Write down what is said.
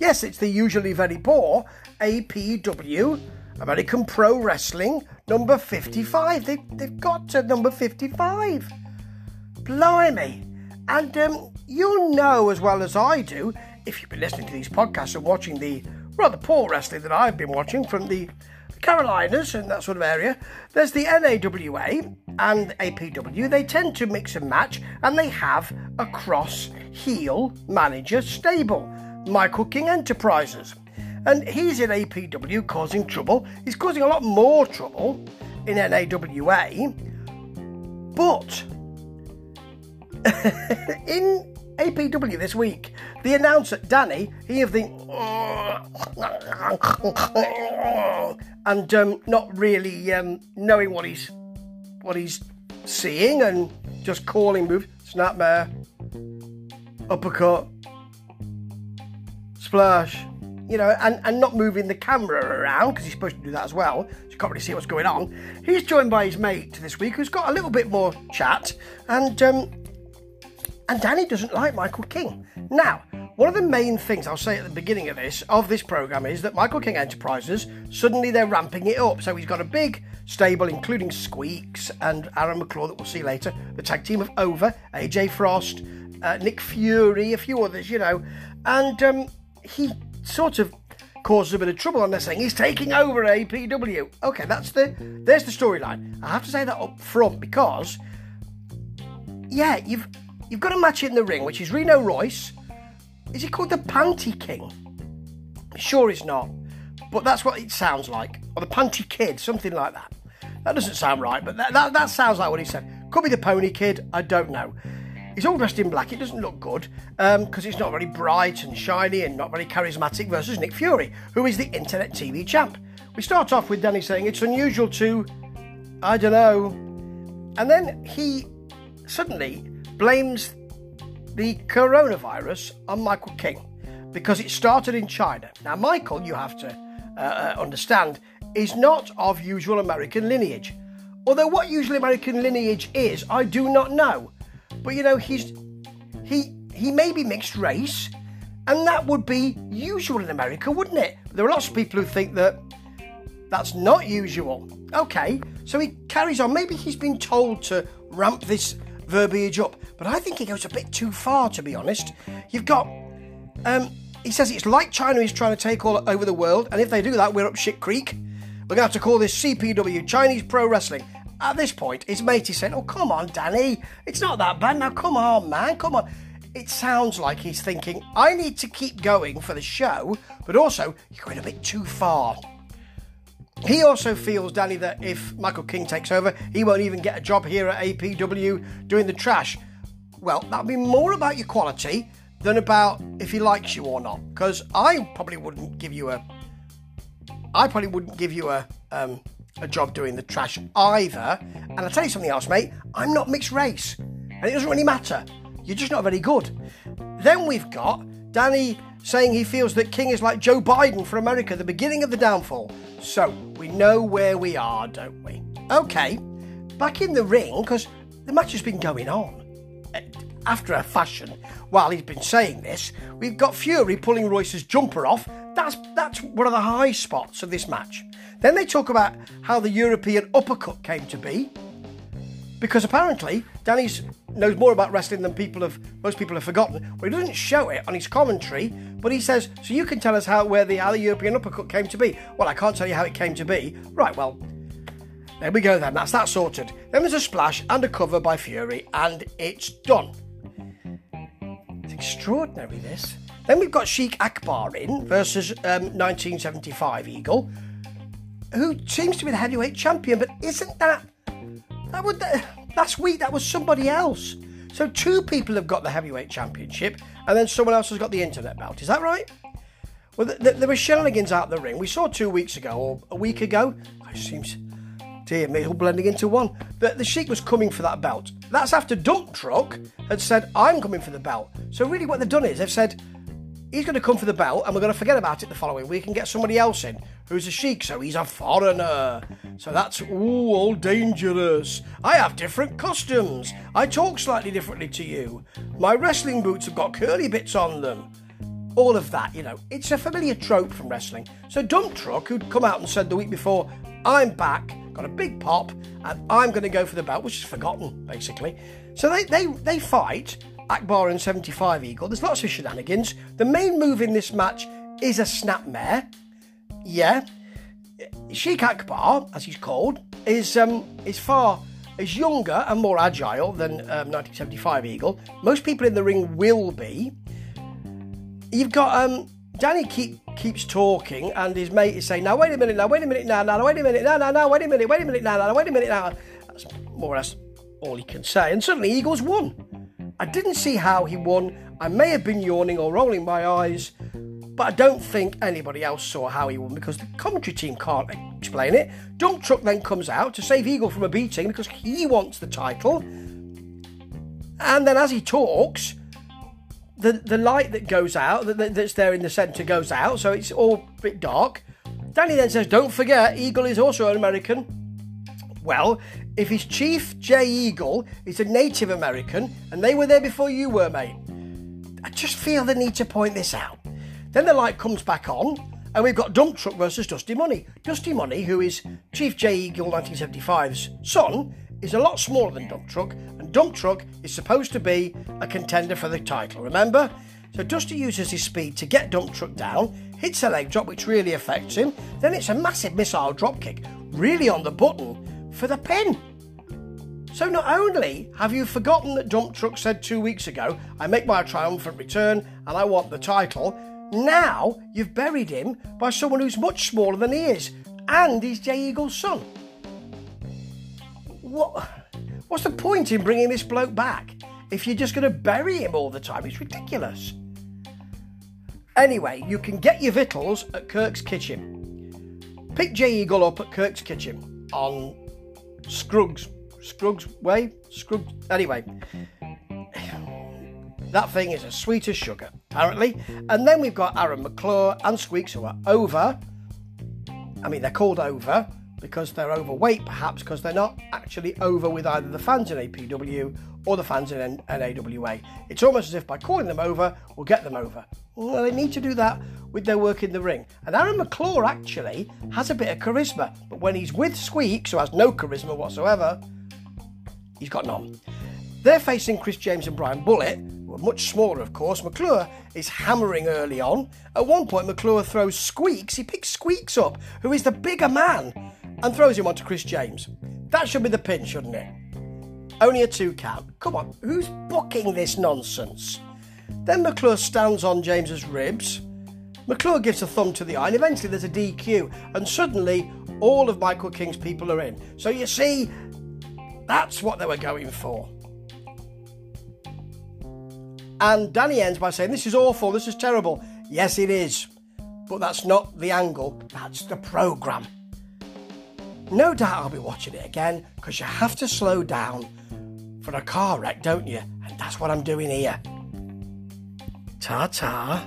Yes, it's the usually very poor APW, American Pro Wrestling, number 55. They, they've got to number 55. Blimey. And um, you'll know as well as I do, if you've been listening to these podcasts and watching the rather poor wrestling that I've been watching from the Carolinas and that sort of area, there's the NAWA and APW. They tend to mix and match, and they have a cross heel manager stable, Michael King Enterprises. And he's in APW causing trouble. He's causing a lot more trouble in NAWA. But in APW this week, the announcer, Danny, he of the. and um, not really um, knowing what he's what he's seeing and just calling moves, snapmare, uppercut, splash, you know, and, and not moving the camera around because he's supposed to do that as well. So you can't really see what's going on. He's joined by his mate this week who's got a little bit more chat and um, and Danny doesn't like Michael King. Now, one of the main things I'll say at the beginning of this of this program is that Michael King Enterprises suddenly they're ramping it up. So he's got a big stable, including Squeaks and Aaron McClure that we'll see later. The tag team of Over, AJ Frost, uh, Nick Fury, a few others, you know, and um, he sort of causes a bit of trouble on this thing. he's taking over APW. Okay, that's the there's the storyline. I have to say that up front because yeah, you've You've got a match in the ring, which is Reno Royce. Is he called the Panty King? Sure, he's not, but that's what it sounds like. Or the Panty Kid, something like that. That doesn't sound right, but that, that, that sounds like what he said. Could be the Pony Kid, I don't know. He's all dressed in black. It doesn't look good because um, it's not very bright and shiny and not very charismatic versus Nick Fury, who is the internet TV champ. We start off with Danny saying it's unusual to, I don't know, and then he suddenly blames the coronavirus on Michael King because it started in China. Now, Michael, you have to uh, uh, understand, is not of usual American lineage. Although what usual American lineage is, I do not know. But you know, he's he he may be mixed race, and that would be usual in America, wouldn't it? There are lots of people who think that that's not usual. Okay, so he carries on. Maybe he's been told to ramp this verbiage up. But I think he goes a bit too far, to be honest. You've got. Um, he says it's like China is trying to take all over the world, and if they do that, we're up shit creek. We're going to have to call this CPW, Chinese Pro Wrestling. At this point, his mate is saying, Oh, come on, Danny. It's not that bad. Now, come on, man. Come on. It sounds like he's thinking, I need to keep going for the show, but also, you're going a bit too far. He also feels, Danny, that if Michael King takes over, he won't even get a job here at APW doing the trash. Well, that'll be more about your quality than about if he likes you or not. Because I probably wouldn't give you a, I probably wouldn't give you a, um, a job doing the trash either. And I'll tell you something else, mate. I'm not mixed race, and it doesn't really matter. You're just not very good. Then we've got Danny saying he feels that King is like Joe Biden for America, the beginning of the downfall. So we know where we are, don't we? Okay, back in the ring, because the match has been going on. Eh, after a fashion, while he's been saying this, we've got Fury pulling Royce's jumper off. That's that's one of the high spots of this match. Then they talk about how the European uppercut came to be because apparently Danny knows more about wrestling than people have most people have forgotten. Well, he doesn't show it on his commentary, but he says, "So you can tell us how where the how the European uppercut came to be." Well, I can't tell you how it came to be. Right, well, there we go then. That's that sorted. Then there's a splash and a cover by Fury, and it's done. It's extraordinary this. Then we've got Sheik Akbar in versus um, 1975 Eagle, who seems to be the heavyweight champion, but isn't that that would last week that was somebody else. So two people have got the heavyweight championship, and then someone else has got the internet belt. Is that right? Well, th- th- there were shenanigans out the ring. We saw two weeks ago or a week ago. It seems, dear me, all blending into one. The, the Sheik was coming for that belt. That's after Dump Truck had said, "I'm coming for the belt." So really, what they've done is they've said, he's going to come for the belt, and we're going to forget about it the following week and get somebody else in who's a sheik, so he's a foreigner. So that's ooh, all dangerous. I have different customs. I talk slightly differently to you. My wrestling boots have got curly bits on them. All of that, you know, it's a familiar trope from wrestling. So Dump Truck, who'd come out and said the week before, I'm back, got a big pop, and I'm going to go for the belt, which is forgotten, basically. So they, they, they fight, Akbar and 75 Eagle. There's lots of shenanigans. The main move in this match is a snapmare. Yeah. Sheik Akbar, as he's called, is um, is far is younger and more agile than um, 1975 Eagle. Most people in the ring will be. You've got um, Danny keep, keeps talking, and his mate is saying, "Now wait a minute, now wait a minute, now, now wait a minute, now, now, now wait a minute, wait a minute, now, now wait a minute, now." That's more or less all he can say. And suddenly Eagles won. I didn't see how he won. I may have been yawning or rolling my eyes, but I don't think anybody else saw how he won because the commentary team can't explain it. Dump Truck then comes out to save Eagle from a beating because he wants the title. And then as he talks, the, the light that goes out, that, that's there in the centre, goes out, so it's all a bit dark. Danny then says, Don't forget, Eagle is also an American. Well, if his chief, Jay Eagle, is a Native American and they were there before you were, mate, I just feel the need to point this out. Then the light comes back on and we've got Dump Truck versus Dusty Money. Dusty Money, who is Chief Jay Eagle 1975's son, is a lot smaller than Dump Truck, and Dump Truck is supposed to be a contender for the title, remember? So Dusty uses his speed to get Dump Truck down, hits a leg drop which really affects him, then it's a massive missile drop kick, really on the button, for the pin. So not only have you forgotten that Dump Truck said two weeks ago, I make my triumphant return and I want the title, now you've buried him by someone who's much smaller than he is, and he's Jay Eagle's son. What? What's the point in bringing this bloke back if you're just going to bury him all the time? It's ridiculous. Anyway, you can get your victuals at Kirk's Kitchen. Pick Jay Eagle up at Kirk's Kitchen on Scruggs, Scruggs Way, Scruggs. Anyway, that thing is as sweet as sugar, apparently. And then we've got Aaron McClure and Squeaks who are over. I mean, they're called over because they're overweight, perhaps because they're not actually over with either the fans in APW or the fans in NAWA. It's almost as if by calling them over, we'll get them over. Well, they need to do that with their work in the ring. And Aaron McClure actually has a bit of charisma, but when he's with Squeaks, who has no charisma whatsoever, he's got none. They're facing Chris James and Brian Bullet, who are much smaller, of course. McClure is hammering early on. At one point, McClure throws Squeaks. He picks Squeaks up, who is the bigger man, and throws him onto Chris James. That should be the pin, shouldn't it? Only a two count. Come on, who's booking this nonsense? Then McClure stands on James's ribs. McClure gives a thumb to the eye, and eventually there's a DQ, and suddenly all of Michael King's people are in. So you see, that's what they were going for. And Danny ends by saying, This is awful, this is terrible. Yes, it is. But that's not the angle, that's the programme. No doubt I'll be watching it again because you have to slow down for a car wreck, don't you? And that's what I'm doing here. Ta ta.